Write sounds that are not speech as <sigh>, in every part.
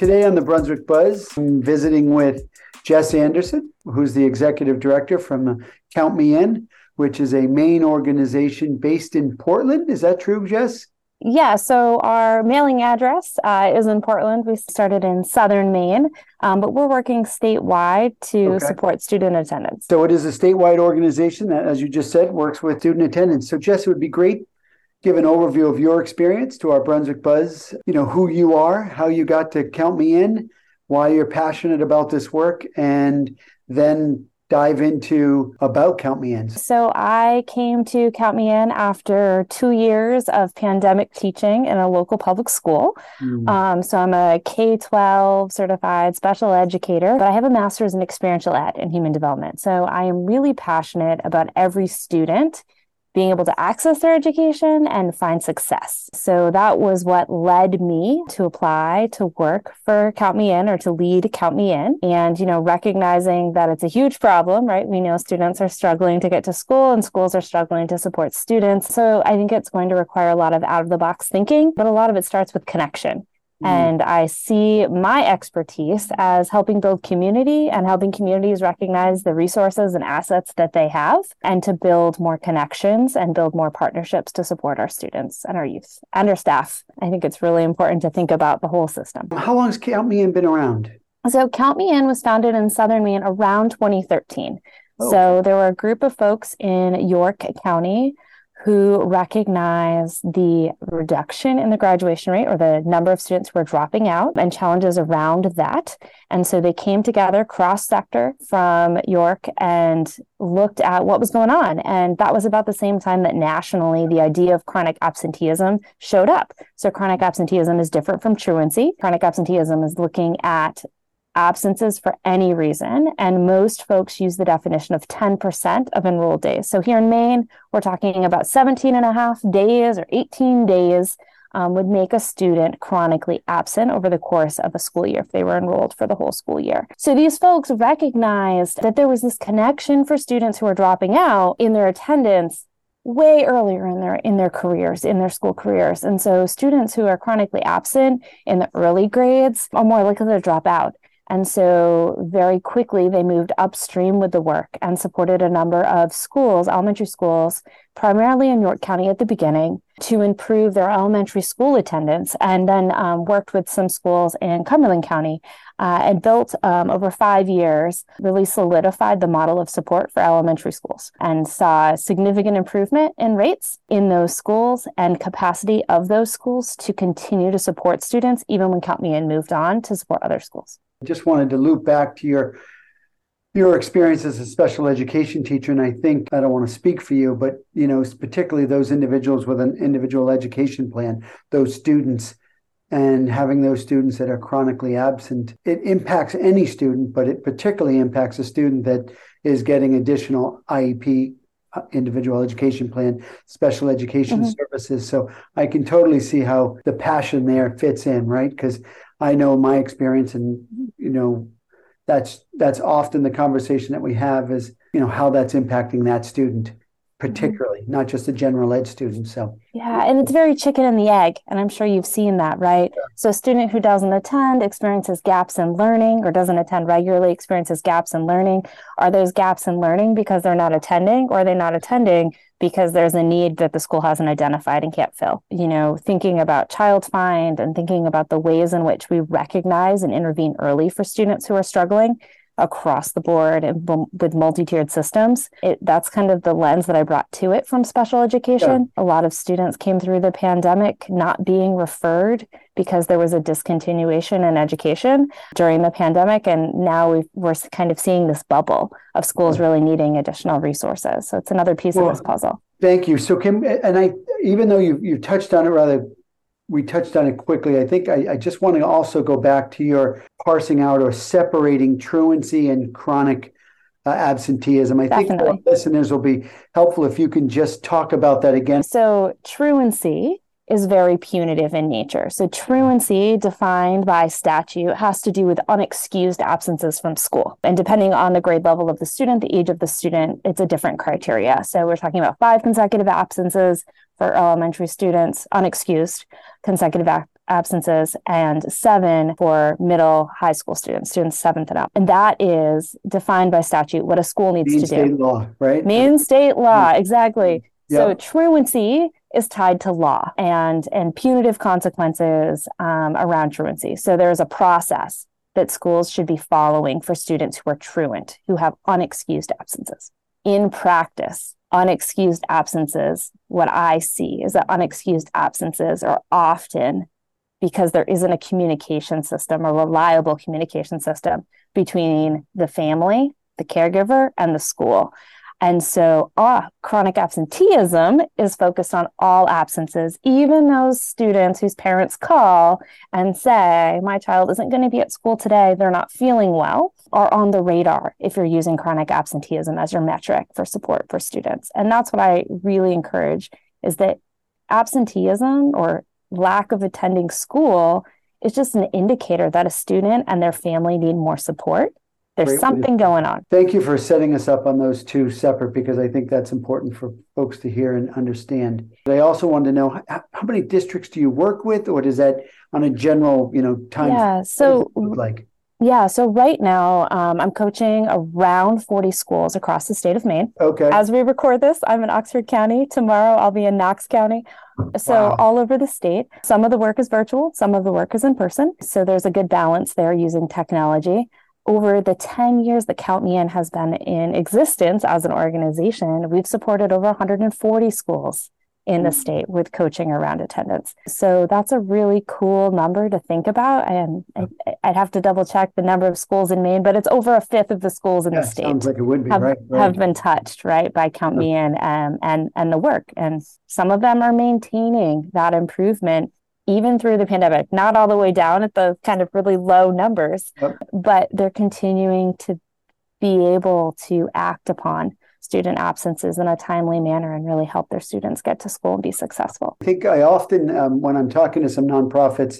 Today on the Brunswick Buzz, I'm visiting with Jess Anderson, who's the executive director from Count Me In, which is a Maine organization based in Portland. Is that true, Jess? Yeah, so our mailing address uh, is in Portland. We started in southern Maine, um, but we're working statewide to okay. support student attendance. So it is a statewide organization that, as you just said, works with student attendance. So, Jess, it would be great give an overview of your experience to our Brunswick Buzz, you know, who you are, how you got to count me in, why you're passionate about this work, and then dive into about Count Me In. So I came to Count Me In after two years of pandemic teaching in a local public school. Mm. Um, so I'm a K 12 certified special educator, but I have a master's in experiential ed and human development. So I am really passionate about every student being able to access their education and find success. So that was what led me to apply to work for Count Me In or to lead Count Me In. And, you know, recognizing that it's a huge problem, right? We know students are struggling to get to school and schools are struggling to support students. So I think it's going to require a lot of out of the box thinking, but a lot of it starts with connection. Mm-hmm. And I see my expertise as helping build community and helping communities recognize the resources and assets that they have and to build more connections and build more partnerships to support our students and our youth and our staff. I think it's really important to think about the whole system. How long has Count Me In been around? So, Count Me In was founded in Southern Maine around 2013. Oh. So, there were a group of folks in York County who recognize the reduction in the graduation rate or the number of students who are dropping out and challenges around that. And so they came together cross sector from York and looked at what was going on. And that was about the same time that nationally the idea of chronic absenteeism showed up. So chronic absenteeism is different from truancy. Chronic absenteeism is looking at absences for any reason. And most folks use the definition of 10% of enrolled days. So here in Maine, we're talking about 17 and a half days or 18 days um, would make a student chronically absent over the course of a school year if they were enrolled for the whole school year. So these folks recognized that there was this connection for students who are dropping out in their attendance way earlier in their in their careers in their school careers and so students who are chronically absent in the early grades are more likely to drop out and so, very quickly, they moved upstream with the work and supported a number of schools, elementary schools, primarily in York County at the beginning, to improve their elementary school attendance, and then um, worked with some schools in Cumberland County uh, and built um, over five years, really solidified the model of support for elementary schools and saw significant improvement in rates in those schools and capacity of those schools to continue to support students, even when Count moved on to support other schools. Just wanted to loop back to your your experience as a special education teacher and i think i don't want to speak for you but you know particularly those individuals with an individual education plan those students and having those students that are chronically absent it impacts any student but it particularly impacts a student that is getting additional iep uh, individual education plan special education mm-hmm. services so i can totally see how the passion there fits in right because I know my experience, and you know, that's that's often the conversation that we have is you know how that's impacting that student particularly mm-hmm. not just a general ed student so yeah and it's very chicken and the egg and i'm sure you've seen that right yeah. so a student who doesn't attend experiences gaps in learning or doesn't attend regularly experiences gaps in learning are those gaps in learning because they're not attending or are they not attending because there's a need that the school hasn't identified and can't fill. You know, thinking about child find and thinking about the ways in which we recognize and intervene early for students who are struggling across the board and with multi-tiered systems. It, that's kind of the lens that i brought to it from special education. Yeah. a lot of students came through the pandemic not being referred because there was a discontinuation in education during the pandemic and now we are kind of seeing this bubble of schools mm. really needing additional resources. So it's another piece well, of this puzzle. thank you. So kim and i even though you you touched on it rather we touched on it quickly. I think I, I, just want to also go back to your parsing out or separating truancy and chronic uh, absenteeism. I Definitely. think listeners will be helpful if you can just talk about that again. So, truancy is very punitive in nature. So, truancy, defined by statute, has to do with unexcused absences from school. And depending on the grade level of the student, the age of the student, it's a different criteria. So, we're talking about five consecutive absences for elementary students, unexcused consecutive absences and seven for middle high school students, students seventh and up. And that is defined by statute what a school needs Maine to do. Maine state law, right? Maine state law, mm-hmm. exactly. So truancy is tied to law and and punitive consequences um, around truancy. So there's a process that schools should be following for students who are truant, who have unexcused absences. In practice, unexcused absences, what I see is that unexcused absences are often because there isn't a communication system, a reliable communication system between the family, the caregiver, and the school. And so, ah, chronic absenteeism is focused on all absences, even those students whose parents call and say, My child isn't going to be at school today, they're not feeling well, are on the radar if you're using chronic absenteeism as your metric for support for students. And that's what I really encourage is that absenteeism or lack of attending school is just an indicator that a student and their family need more support. There's Great something going on. Thank you for setting us up on those two separate because I think that's important for folks to hear and understand. But I also wanted to know how, how many districts do you work with, or does that on a general, you know, time? Yeah. So like Yeah, so right now um, I'm coaching around 40 schools across the state of Maine. okay, As we record this, I'm in Oxford County. Tomorrow I'll be in Knox County. So Wow. all over the state. Some of the work is virtual, some of the work is in person. So there's a good balance there using technology. Over the 10 years that Count Me In has been in existence as an organization, we've supported over 140 schools in the Mm. state with coaching around attendance. So that's a really cool number to think about. And I, I'd have to double check the number of schools in Maine, but it's over a fifth of the schools in yeah, the state sounds like it would be have, right. right. have been touched right by count me in um, and and the work and some of them are maintaining that improvement even through the pandemic not all the way down at the kind of really low numbers Yep. but they're continuing to be able to act upon student absences in a timely manner and really help their students get to school and be successful I think I often, um, when I'm talking to some nonprofits,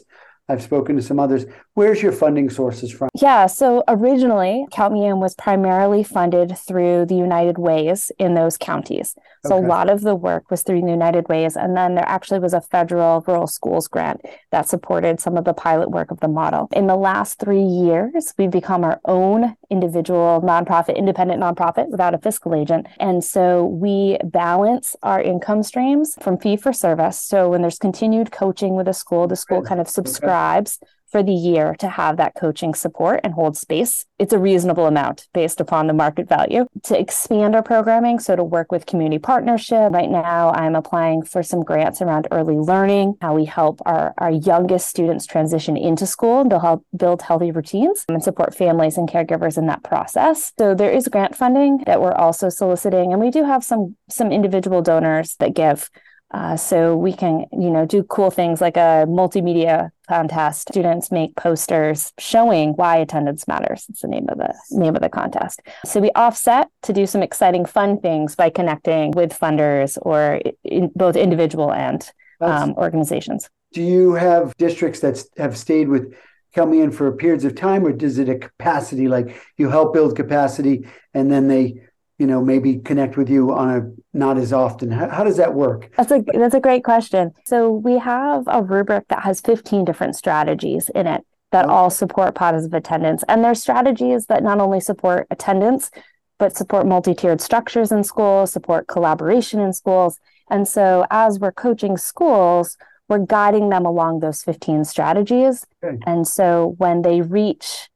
I've spoken to some others. Where's your funding sources from? Yeah, so originally, Count Me In was primarily funded through the United Ways in those counties. So Okay. a lot of the work was through the United Ways. And then there actually was a federal rural schools grant that supported some of the pilot work of the model. In the last three years, we've become our own individual nonprofit, independent nonprofit without a fiscal agent. And so we balance our income streams from fee for service. So when there's continued coaching with a school, the school Okay. kind of subscribes for the year to have that coaching support and hold space. It's a reasonable amount based upon the market value to expand our programming. So, to work with community partnership, right now I'm applying for some grants around early learning, how we help our, our youngest students transition into school and to help build healthy routines and support families and caregivers in that process. So, there is grant funding that we're also soliciting, and we do have some some individual donors that give. Uh, so we can, you know, do cool things like a multimedia contest. Students make posters showing why attendance matters. It's the name of the name of the contest. So we offset to do some exciting, fun things by connecting with funders or in both individual and um, organizations. Do you have districts that have stayed with Me In for periods of time, or does it a capacity like you help build capacity and then they, you know, maybe connect with you on a not as often? How, how does that work? That's a that's a great question. So we have a rubric that has 15 different strategies in it that Okay. all support positive attendance. And there's strategies that not only support attendance, but support multi-tiered structures in schools, support collaboration in schools. And so as we're coaching schools, we're guiding them along those 15 strategies. Okay. And so when they reach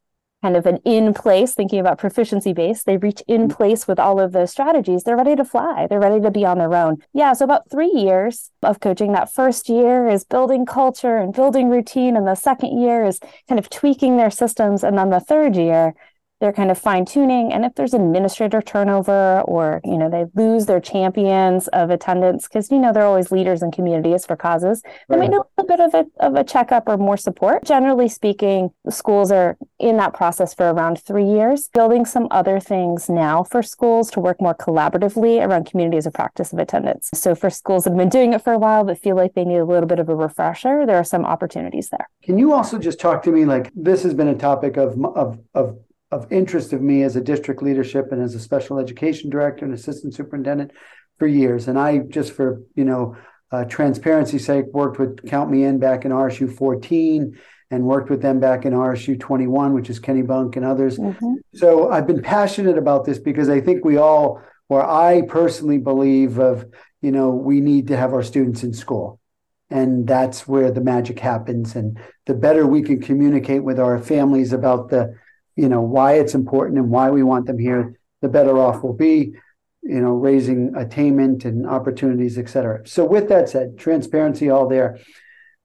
kind of an in place, thinking about proficiency base, they reach in mm-hmm. place with all of those strategies, they're ready to fly. They're ready to be on their own. Yeah. So about three years of coaching. That first year is building culture and building routine. And the second year is kind of tweaking their systems. And then the third year, they're kind of fine tuning. And if there's administrator turnover or, you know, they lose their champions of attendance, because, you know, they're always leaders in communities for causes, they might need a little bit of a, of a checkup or more support. Generally speaking, schools are in that process for around three years, building some other things now for schools to work more collaboratively around communities of practice of attendance. So for schools that have been doing it for a while but feel like they need a little bit of a refresher, there are some opportunities there. Can you also just talk to me like this has been a topic of of of of interest of me as a district leadership and as a special education director and assistant superintendent for years, and I just for you know uh, transparency's sake, worked with Count Me In back in RSU 14 and worked with them back in RSU 21, which is Kennebunk and others. Mm-hmm. So I've been passionate about this because I think we all, or I personally believe of, you know, we need to have our students in school. And that's where the magic happens. And the better we can communicate with our families about the, you know, why it's important and why we want them here, the better off we'll be you know, raising attainment and opportunities, et cetera. So with that said, transparency all there.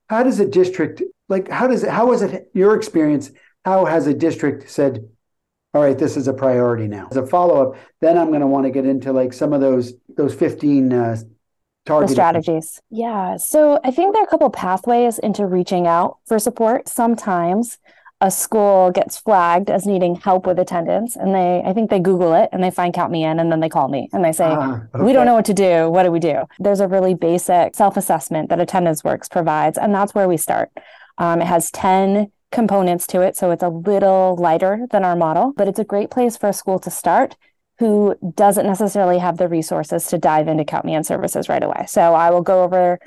How does a district like how does it how was it your experience? How has a district said, all right, this is a priority now? As a follow-up, then I'm going to want to get into like some of those those 15 uh, targeted strategies. Yeah. So I think there are a couple pathways into reaching out for support. Sometimes a school gets flagged as needing help with attendance and they i think they google it and they find count me in and then they call me and they say ah, okay. we don't know what to do. What do we do? There's a really basic self-assessment that attendance works provides and that's where we start. Um, it has 10 components to it so it's a little lighter than our model but it's a great place for a school to start who doesn't necessarily have the resources to dive into count me in services right away. So i will go over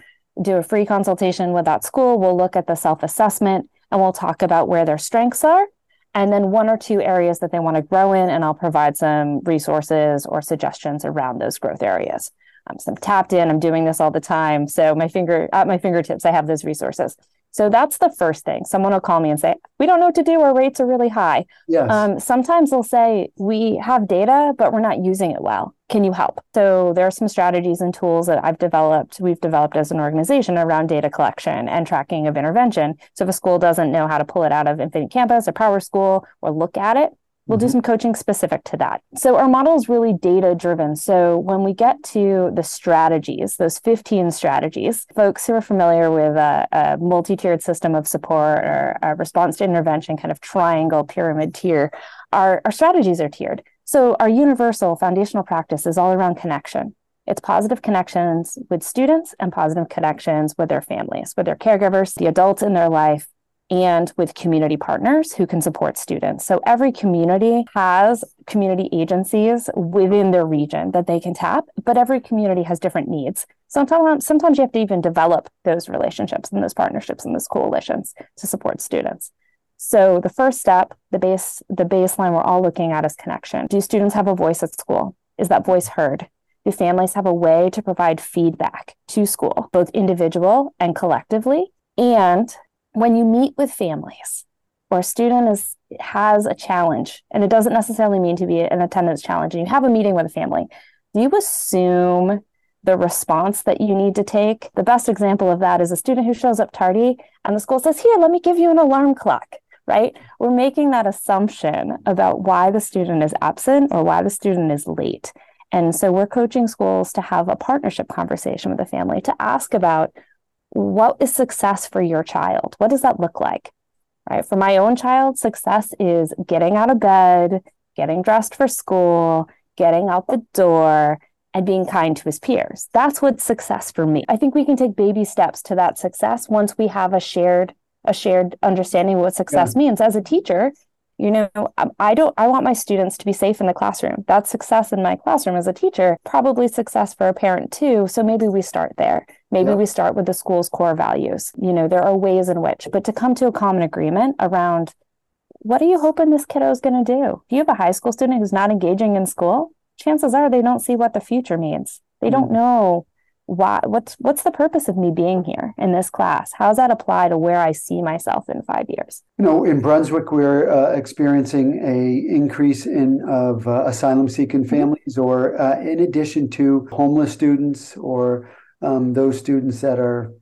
do a free consultation with that school. We'll look at the self-assessment and we'll talk about where their strengths are and then one or two areas that they want to grow in and i'll provide some resources or suggestions around those growth areas. Um, so i'm tapped in. I'm doing this all the time. So my finger at my fingertips i have those resources so that's the first thing. Someone will call me and say, "We don't know what to do. Our rates are really high." Yes. Um, sometimes they'll say, "We have data, but we're not using it well. Can you help?" So there are some strategies and tools that I've developed. We've developed as an organization around data collection and tracking of intervention. So if a school doesn't know how to pull it out of Infinite Campus or PowerSchool or look at it, We'll mm-hmm. do some coaching specific to that. So our model is really data driven. So when we get to the strategies, those 15 strategies, folks who are familiar with a, a multi-tiered system of support or a response to intervention kind of triangle pyramid tier, our, our strategies are tiered. So our universal foundational practice is all around connection. It's positive connections with students and positive connections with their families, with their caregivers, the adults in their life, and with community partners who can support students. So every community has community agencies within their region that they can tap, but every community has different needs. Sometimes, sometimes you have to even develop those relationships and those partnerships and those coalitions to support students. So the first step, the base, the baseline we're all looking at is connection. Do students have a voice at school? Is that voice heard? Do families have a way to provide feedback to school, both individual and collectively? And when you meet with families or a student is has a challenge, and it doesn't necessarily mean to be an attendance challenge, and you have a meeting with a family, do you assume the response that you need to take? The best example of that is a student who shows up tardy and the school says, Here, let me give you an alarm clock, right? We're making that assumption about why the student is absent or why the student is late. And so we're coaching schools to have a partnership conversation with the family to ask about what is success for your child? What does that look like? Right. For my own child, success is getting out of bed, getting dressed for school, getting out the door, and being kind to his peers. That's what success for me. I think we can take baby steps to that success once we have a shared a shared understanding of what success yeah. means. As a teacher, you know i don't i want my students to be safe in the classroom. That's success in my classroom as a teacher probably success for a parent too. So maybe we start there. Maybe yeah. we start with the school's core values. You know there are ways in which but to come to a common agreement around what are you hoping this kiddo is going to do? If you have a high school student who's not engaging in school chances are they don't see what the future means. They mm-hmm. don't know why what's what's the purpose of me being here in this class how does that apply to where i see myself in five years you know in brunswick we're uh, experiencing a increase in of uh, asylum seeking mm-hmm. families mm-hmm. or uh, in addition to homeless students or um, those students that are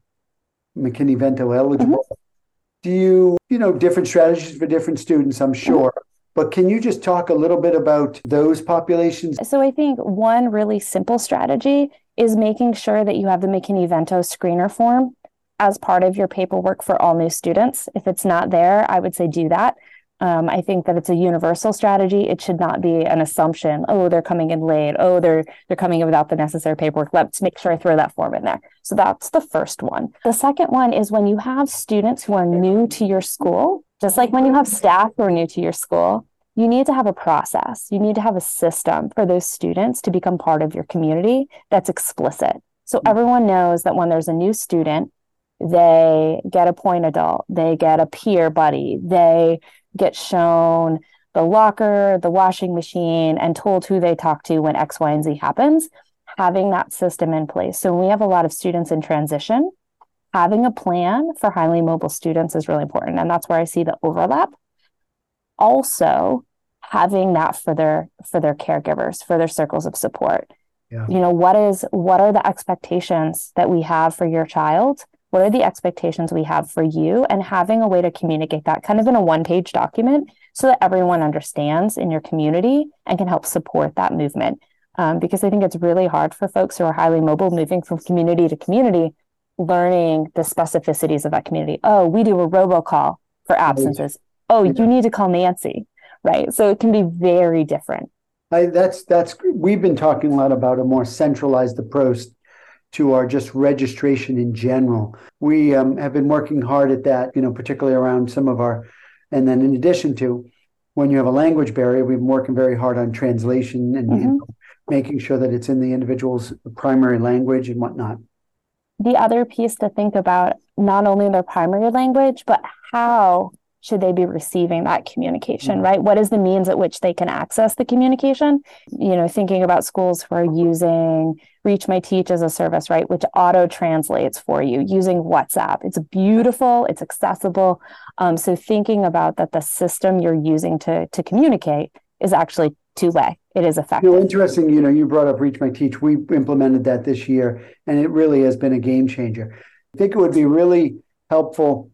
mckinney-vento eligible mm-hmm. do you you know different strategies for different students i'm mm-hmm. sure mm-hmm. But can you just talk a little bit about those populations? So, I think one really simple strategy is making sure that you have the McKinney-Vento screener form as part of your paperwork for all new students. If it's not there, I would say do that. Um, I think that it's a universal strategy. It should not be an assumption. Oh, they're coming in late. Oh, they're they're coming in without the necessary paperwork. Let's make sure I throw that form in there. So that's the first one. The second one is when you have students who are new to your school, just like when you have staff who are new to your school, you need to have a process. You need to have a system for those students to become part of your community that's explicit. So mm-hmm. everyone knows that when there's a new student, they get a point adult, they get a peer buddy, they get shown the locker, the washing machine, and told who they talk to when X, Y, and Z happens, having that system in place. So when we have a lot of students in transition, having a plan for highly mobile students is really important. And that's where I see the overlap. Also, having that for their for their caregivers, for their circles of support. Yeah. You know, what is what are the expectations that we have for your child? What are the expectations we have for you? And having a way to communicate that kind of in a one page document so that everyone understands in your community and can help support that movement. Um, because I think it's really hard for folks who are highly mobile moving from community to community, learning the specificities of that community. Oh, we do a robocall for absences. Oh, you need to call Nancy, right? So it can be very different. I, that's that's we've been talking a lot about a more centralized approach to our just registration in general. We um, have been working hard at that, you know, particularly around some of our and then in addition to when you have a language barrier, we've been working very hard on translation and, mm-hmm. making sure that it's in the individual's primary language and whatnot. The other piece to think about, not only their primary language, but how should they be receiving that communication mm-hmm. right? What is the means at which they can access the communication? You know thinking about schools who are using reach my teach as a service right which auto translates for you using whatsapp. It's beautiful it's accessible. Um, so thinking about that the system you're using to to communicate is actually two way it is effective you know, interesting you know you brought up reach my teach. We implemented that this year and it really has been a game changer. I think it would be really helpful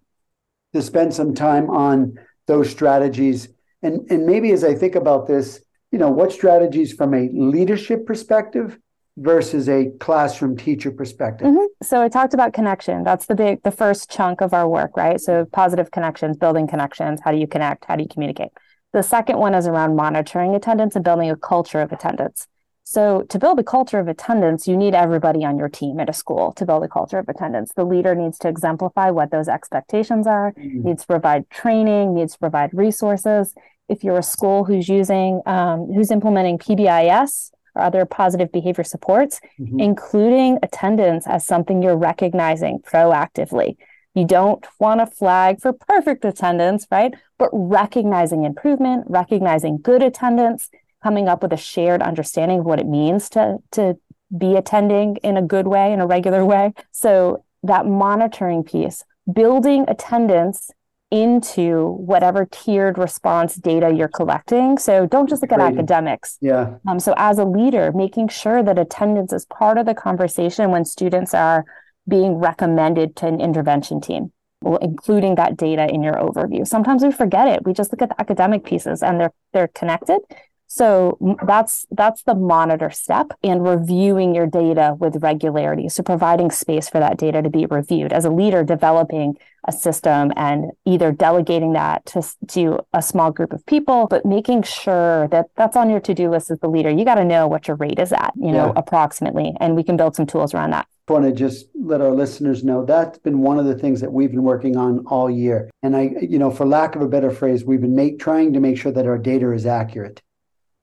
to spend some time on those strategies. And, and maybe as I think about this, you know, what strategies from a leadership perspective versus a classroom teacher perspective. Mm-hmm. So I talked about connection. That's the big the first chunk of our work, right? So positive connections, building connections, how do you connect, how do you communicate? The second one is around monitoring attendance and building a culture of attendance. So, to build a culture of attendance, you need everybody on your team at a school to build a culture of attendance. The leader needs to exemplify what those expectations are, mm-hmm. needs to provide training, needs to provide resources. If you're a school who's using, um, who's implementing PBIS or other positive behavior supports, mm-hmm. including attendance as something you're recognizing proactively. You don't want to flag for perfect attendance, right? But recognizing improvement, recognizing good attendance, coming up with a shared understanding of what it means to to be attending in a good way in a regular way so that monitoring piece building attendance into whatever tiered response data you're collecting. So don't just look at academics. Yeah. Um, so as a leader, making sure that attendance is part of the conversation when students are being recommended to an intervention team, including that data in your overview. Sometimes we forget it. We just look at the academic pieces and they're they're connected. So that's that's the monitor step and reviewing your data with regularity. So providing space for that data to be reviewed as a leader, developing a system and either delegating that to, to a small group of people, but making sure that that's on your to-do list as the leader. You got to know what your rate is at, you know, yeah. approximately, and we can build some tools around that. I want to just let our listeners know that's been one of the things that we've been working on all year. And I, you know, for lack of a better phrase, we've been make, trying to make sure that our data is accurate.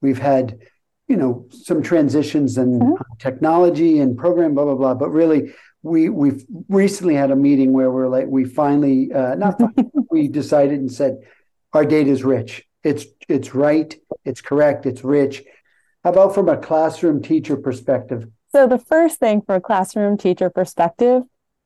We've had, you know, some transitions in mm-hmm. technology and program, blah blah blah. But really, we we've recently had a meeting where we're like, we finally, uh, not <laughs> finally, we decided and said, our data is rich. It's it's right. It's correct. It's rich. How about from a classroom teacher perspective? So the first thing for a classroom teacher perspective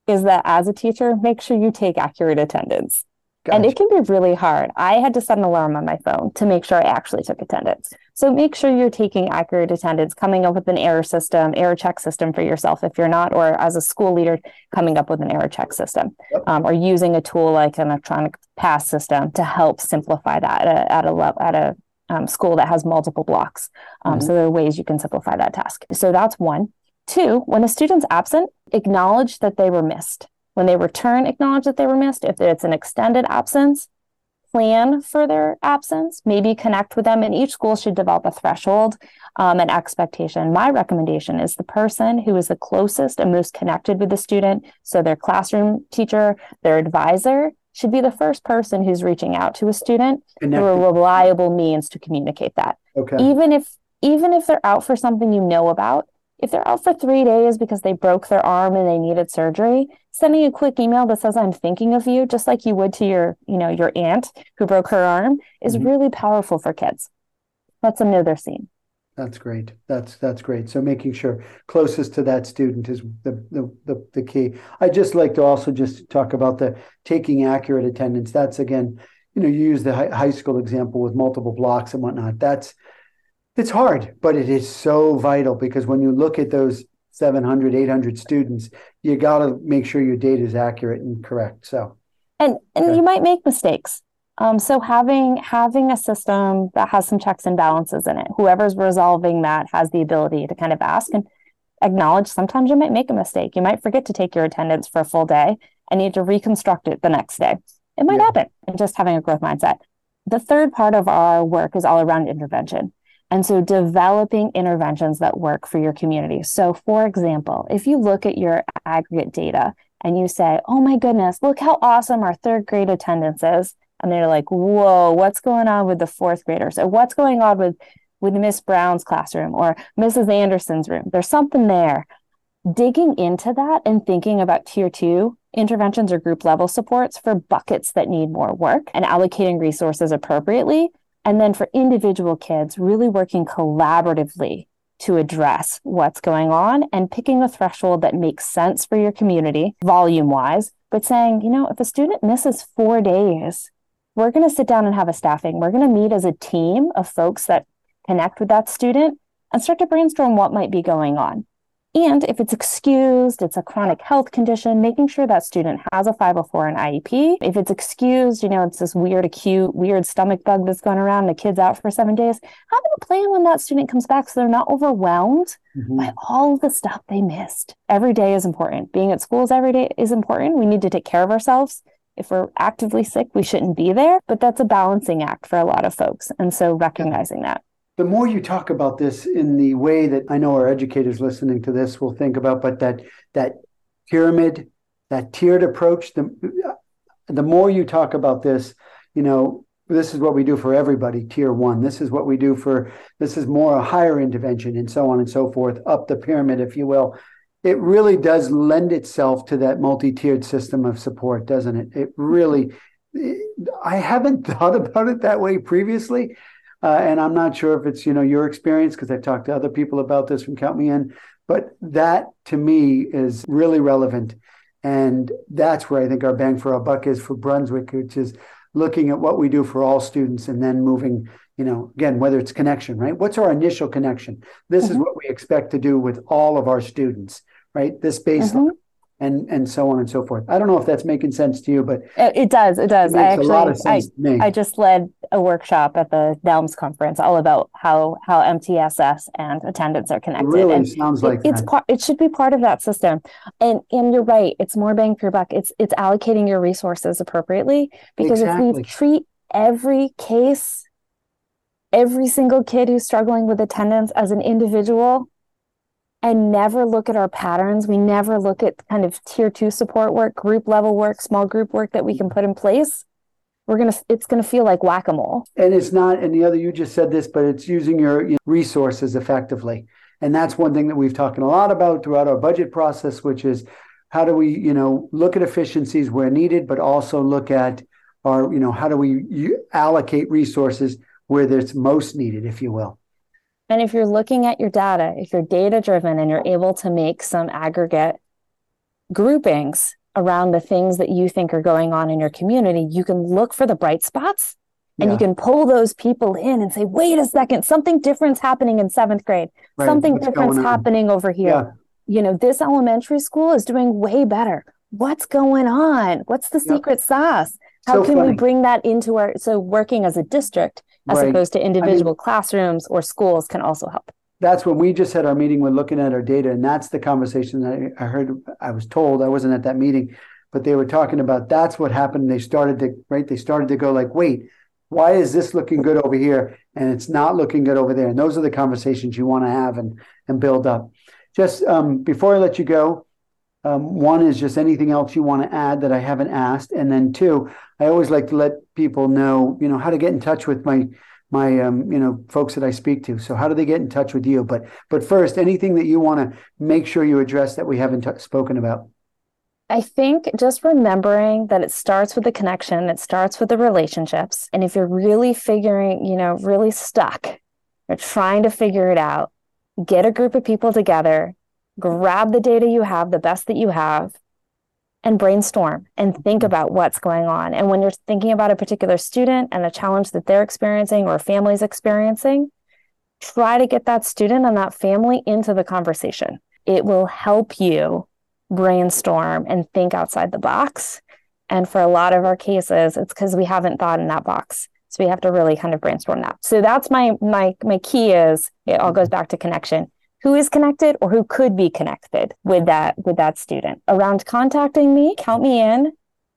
is that as a teacher, make sure you take accurate attendance. Gotcha. And it can be really hard. I had to set an alarm on my phone to make sure I actually took attendance. So make sure you're taking accurate attendance, coming up with an error system, error check system for yourself if you're not, or as a school leader, coming up with an error check system, yep. um, or using a tool like an electronic pass system to help simplify that at a, at a, at a um, school that has multiple blocks. Um, mm-hmm. So there are ways you can simplify that task. So that's one. Two, when a student's absent, acknowledge that they were missed. When they return, acknowledge that they were missed. If it's an extended absence, plan for their absence, maybe connect with them. And each school should develop a threshold um, and expectation. My recommendation is the person who is the closest and most connected with the student. So their classroom teacher, their advisor should be the first person who's reaching out to a student Connected. through a reliable means to communicate that. Okay. Even if even if they're out for something you know about, if they're out for three days because they broke their arm and they needed surgery, sending a quick email that says I'm thinking of you, just like you would to your, you know, your aunt who broke her arm, is mm-hmm. really powerful for kids. Lets them know they're seen. That's great. That's that's great. So making sure closest to that student is the, the the the, key. I just like to also just talk about the taking accurate attendance. That's again, you know, you use the high school example with multiple blocks and whatnot. That's it's hard, but it is so vital because when you look at those 700, 800 students, you got to make sure your data is accurate and correct. So, and and okay. you might make mistakes. Um, so having having a system that has some checks and balances in it, whoever's resolving that has the ability to kind of ask and acknowledge. Sometimes you might make a mistake. You might forget to take your attendance for a full day and need to reconstruct it the next day. It might yeah. happen. And just having a growth mindset. The third part of our work is all around intervention. And so developing interventions that work for your community. So, for example, if you look at your aggregate data and you say, oh my goodness, look how awesome our third grade attendance is. And they're like, whoa, what's going on with the fourth graders? Or what's going on with, with Miss Brown's classroom or Mrs. Anderson's room? There's something there. Digging into that and thinking about tier two interventions or group level supports for buckets that need more work and allocating resources appropriately and then for individual kids, really working collaboratively to address what's going on and picking a threshold that makes sense for your community, volume wise, but saying, you know, if a student misses four days, we're going to sit down and have a staffing. We're going to meet as a team of folks that connect with that student and start to brainstorm what might be going on. And if it's excused, it's a chronic health condition, making sure that student has a 504 and IEP. If it's excused, you know, it's this weird, acute, weird stomach bug that's going around, the kid's out for seven days, having a plan when that student comes back so they're not overwhelmed mm-hmm. by all the stuff they missed. Every day is important. Being at schools every day is important. We need to take care of ourselves. If we're actively sick, we shouldn't be there, but that's a balancing act for a lot of folks. And so recognizing that the more you talk about this in the way that I know our educators listening to this will think about, but that that pyramid, that tiered approach, the the more you talk about this, you know, this is what we do for everybody, tier one. This is what we do for this is more a higher intervention and so on and so forth, up the pyramid, if you will. It really does lend itself to that multi-tiered system of support, doesn't it? It really I haven't <laughs> thought about it that way previously uh, and I'm not sure if it's you know your experience because I've talked to other people about this from Count Me In, but that to me is really relevant, and that's where I think our bang for our buck is for Brunswick, which is looking at what we do for all students and then moving you know again whether it's connection right? What's our initial connection? This mm-hmm. is what we expect to do with all of our students right? This baseline. Mm-hmm and and so on and so forth. I don't know if that's making sense to you, but it does. It does. It I actually, I, I just led a workshop at the NELMS conference all about how how MTSS and attendance are connected. It really and sounds like it, it's part. It should be part of that system. And and you're right. It's more bang for your buck. It's it's allocating your resources appropriately because exactly. if we treat every case, every single kid who's struggling with attendance as an individual and never look at our patterns. We never look at kind of tier two support work, group level work, small group work that we can put in place. We're gonna it's gonna feel like whack a mole. And it's not. And the other you just said this, but it's using your resources effectively. And that's one thing that we've talked a lot about throughout our budget process, which is how do we you know look at efficiencies where needed, but also look at our you know how do we allocate resources where it's most needed, if you will. And if you're looking at your data, if you're data driven and you're able to make some aggregate groupings around the things that you think are going on in your community, you can look for the bright spots and yeah. you can pull those people in and say, wait a second, something different's happening in seventh grade, right. something What's different's happening over here. Yeah. You know, this elementary school is doing way better. What's going on? What's the secret sauce? How so can funny. we bring that into our so working as a district as right. opposed to individual I mean, classrooms or schools can also help. That's when we just had our meeting. We're looking at our data, and that's the conversation that I, I heard. I was told I wasn't at that meeting, but they were talking about that's what happened. They started to right. They started to go like, wait, why is this looking good over here and it's not looking good over there? And those are the conversations you want to have and and build up. Just um, before I let you go, um, one is just anything else you want to add that I haven't asked, and then two, I always like to let people know, you know, how to get in touch with my my um, you know folks that I speak to. So how do they get in touch with you? But but first, anything that you want to make sure you address that we haven't t- spoken about. I think just remembering that it starts with the connection, it starts with the relationships. And if you're really figuring, you know, really stuck, or trying to figure it out, get a group of people together, grab the data you have, the best that you have, and brainstorm and think mm-hmm. about what's going on. And when you're thinking about a particular student and a challenge that they're experiencing or a family's experiencing, try to get that student and that family into the conversation. It will help you brainstorm and think outside the box. And for a lot of our cases, it's because we haven't thought in that box. So we have to really kind of brainstorm that. So that's my my my key is it all goes mm-hmm. back to connection. Who is connected or who could be connected with that with that student? Around contacting me, Count Me In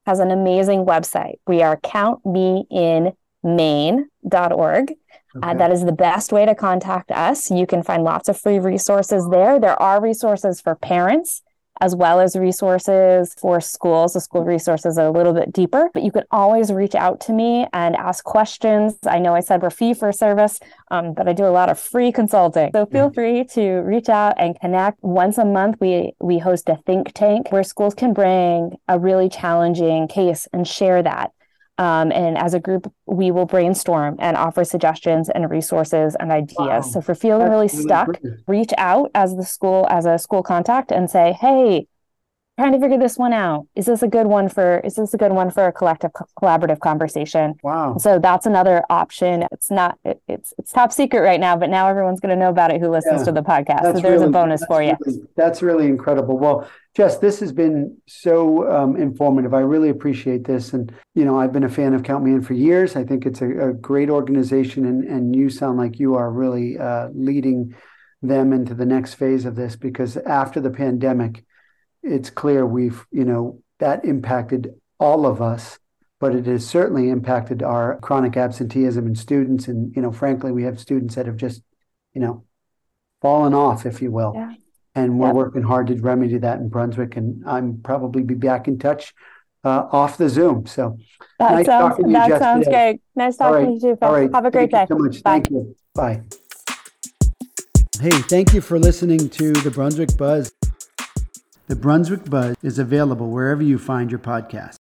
has an amazing website. We are countmeinmaine.org. Uh, okay. Uh, that is the best way to contact us. You can find lots of free resources there. There are resources for parents as well as resources for schools. The school resources are a little bit deeper, but you can always reach out to me and ask questions. I know I said we're fee for service, um, but I do a lot of free consulting. So feel free to reach out and connect. Once a month, we we host a think tank where schools can bring a really challenging case and share that. Um, and as a group, we will brainstorm and offer suggestions and resources and ideas. Wow. So if you're feeling That's really stuck, reach out as the school, as a school contact and say, hey, trying to figure this one out. Is this a good one for is this a good one for a collective co- collaborative conversation? Wow. So that's another option. It's not it, it's it's top secret right now, but now everyone's going to know about it who listens yeah, to the podcast. So there's really, a bonus for you. Really, that's really incredible. Well, Jess, this has been so um, informative. I really appreciate this. And, you know, I've been a fan of Count Me In for years. I think it's a, a great organization, and, and you sound like you are really uh, leading them into the next phase of this because after the pandemic, it's clear we've, you know, that impacted all of us, but it has certainly impacted our chronic absenteeism in students. And, you know, frankly, we have students that have just, you know, fallen off, if you will. Yeah. And we're yep. working hard to remedy that in Brunswick. And I'm probably be back in touch uh, off the Zoom. So that nice sounds, that sounds great. Nice talking right. to you too. All right. Have a great thank day. so much. Bye. Thank you. Bye. Hey, thank you for listening to the Brunswick Buzz. The Brunswick Buzz is available wherever you find your podcast.